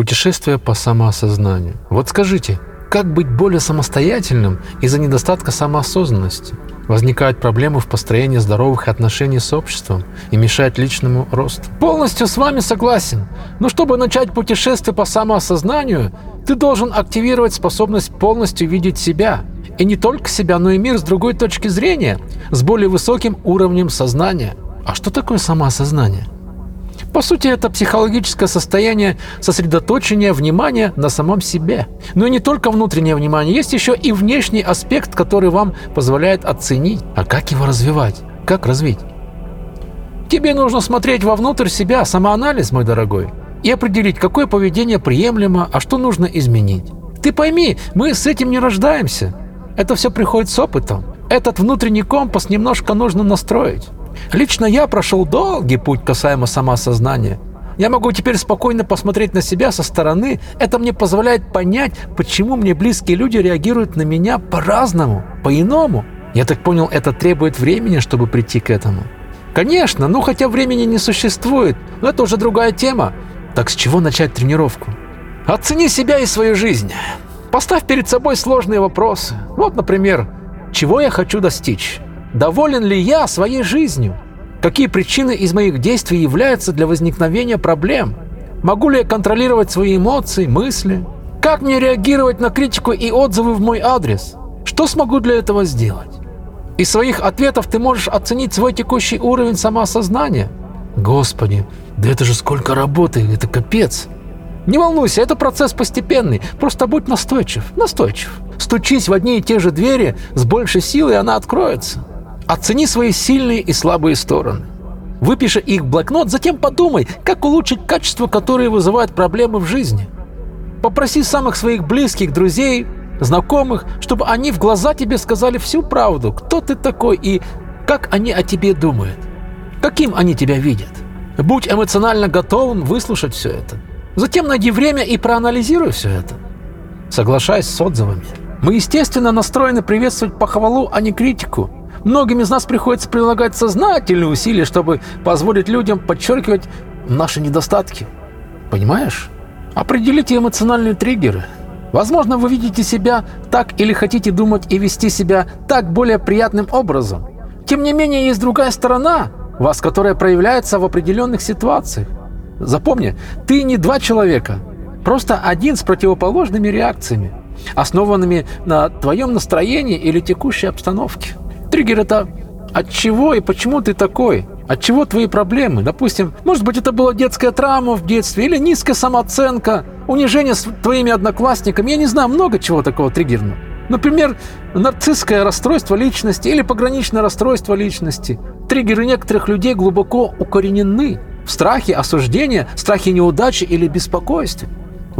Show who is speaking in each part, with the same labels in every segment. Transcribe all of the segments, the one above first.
Speaker 1: Путешествие по самоосознанию. Вот скажите, как быть более самостоятельным из-за недостатка самоосознанности? Возникают проблемы в построении здоровых отношений с обществом и мешают личному росту. Полностью с вами согласен. Но чтобы начать путешествие по самоосознанию, ты должен активировать способность полностью видеть себя. И не только себя, но и мир с другой точки зрения, с более высоким уровнем сознания. А что такое самоосознание? По сути, это психологическое состояние сосредоточения внимания на самом себе. Но и не только внутреннее внимание, есть еще и внешний аспект, который вам позволяет оценить. А как его развивать? Как развить? Тебе нужно смотреть вовнутрь себя, самоанализ, мой дорогой, и определить, какое поведение приемлемо, а что нужно изменить. Ты пойми, мы с этим не рождаемся. Это все приходит с опытом. Этот внутренний компас немножко нужно настроить. Лично я прошел долгий путь касаемо самоосознания. Я могу теперь спокойно посмотреть на себя со стороны. Это мне позволяет понять, почему мне близкие люди реагируют на меня по-разному, по-иному. Я так понял, это требует времени, чтобы прийти к этому. Конечно, ну хотя времени не существует, но это уже другая тема. Так с чего начать тренировку? Оцени себя и свою жизнь. Поставь перед собой сложные вопросы. Вот, например, чего я хочу достичь? Доволен ли я своей жизнью? Какие причины из моих действий являются для возникновения проблем? Могу ли я контролировать свои эмоции, мысли? Как мне реагировать на критику и отзывы в мой адрес? Что смогу для этого сделать? Из своих ответов ты можешь оценить свой текущий уровень самоосознания. Господи, да это же сколько работы, это капец. Не волнуйся, это процесс постепенный, просто будь настойчив, настойчив. Стучись в одни и те же двери с большей силой, она откроется. Оцени свои сильные и слабые стороны. Выпиши их в блокнот, затем подумай, как улучшить качества, которые вызывают проблемы в жизни. Попроси самых своих близких, друзей, знакомых, чтобы они в глаза тебе сказали всю правду, кто ты такой и как они о тебе думают. Каким они тебя видят. Будь эмоционально готовым выслушать все это. Затем найди время и проанализируй все это. Соглашаясь с отзывами. Мы, естественно, настроены приветствовать похвалу, а не критику. Многим из нас приходится прилагать сознательные усилия, чтобы позволить людям подчеркивать наши недостатки. Понимаешь? Определите эмоциональные триггеры. Возможно, вы видите себя так или хотите думать и вести себя так более приятным образом. Тем не менее, есть другая сторона вас, которая проявляется в определенных ситуациях. Запомни, ты не два человека, просто один с противоположными реакциями, основанными на твоем настроении или текущей обстановке. Триггер это от чего и почему ты такой? От чего твои проблемы? Допустим, может быть это была детская травма в детстве или низкая самооценка, унижение с твоими одноклассниками. Я не знаю, много чего такого триггерного. Например, нарциссское расстройство личности или пограничное расстройство личности. Триггеры некоторых людей глубоко укоренены в страхе осуждения, страхе неудачи или беспокойстве.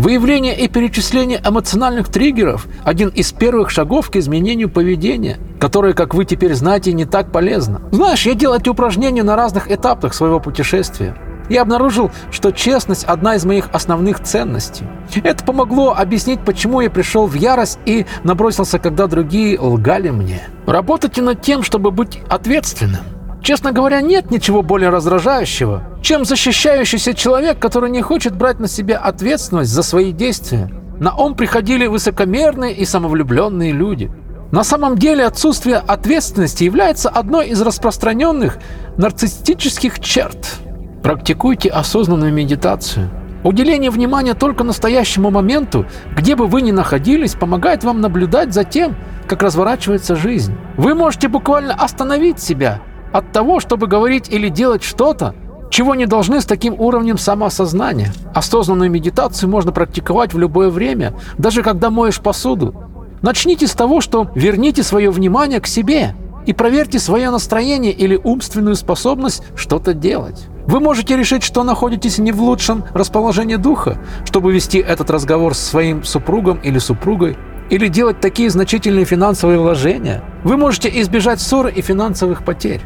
Speaker 1: Выявление и перечисление эмоциональных триггеров – один из первых шагов к изменению поведения, которое, как вы теперь знаете, не так полезно. Знаешь, я делал эти упражнения на разных этапах своего путешествия. Я обнаружил, что честность – одна из моих основных ценностей. Это помогло объяснить, почему я пришел в ярость и набросился, когда другие лгали мне. Работайте над тем, чтобы быть ответственным. Честно говоря, нет ничего более раздражающего, чем защищающийся человек, который не хочет брать на себя ответственность за свои действия. На ум приходили высокомерные и самовлюбленные люди. На самом деле отсутствие ответственности является одной из распространенных нарциссических черт. Практикуйте осознанную медитацию. Уделение внимания только настоящему моменту, где бы вы ни находились, помогает вам наблюдать за тем, как разворачивается жизнь. Вы можете буквально остановить себя от того, чтобы говорить или делать что-то, чего не должны с таким уровнем самоосознания. Осознанную медитацию можно практиковать в любое время, даже когда моешь посуду. Начните с того, что верните свое внимание к себе и проверьте свое настроение или умственную способность что-то делать. Вы можете решить, что находитесь не в лучшем расположении духа, чтобы вести этот разговор с своим супругом или супругой, или делать такие значительные финансовые вложения. Вы можете избежать ссоры и финансовых потерь.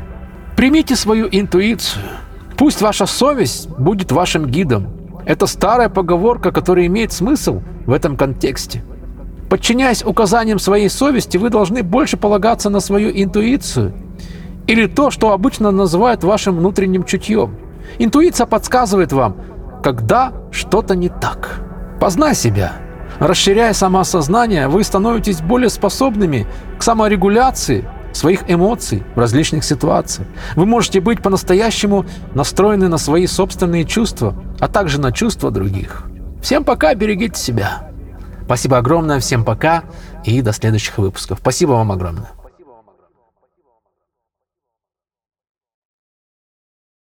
Speaker 1: Примите свою интуицию. Пусть ваша совесть будет вашим гидом. Это старая поговорка, которая имеет смысл в этом контексте. Подчиняясь указаниям своей совести, вы должны больше полагаться на свою интуицию или то, что обычно называют вашим внутренним чутьем. Интуиция подсказывает вам, когда что-то не так. Познай себя. Расширяя самоосознание, вы становитесь более способными к саморегуляции своих эмоций в различных ситуациях. Вы можете быть по-настоящему настроены на свои собственные чувства, а также на чувства других. Всем пока, берегите себя. Спасибо огромное, всем пока и до следующих выпусков. Спасибо вам огромное.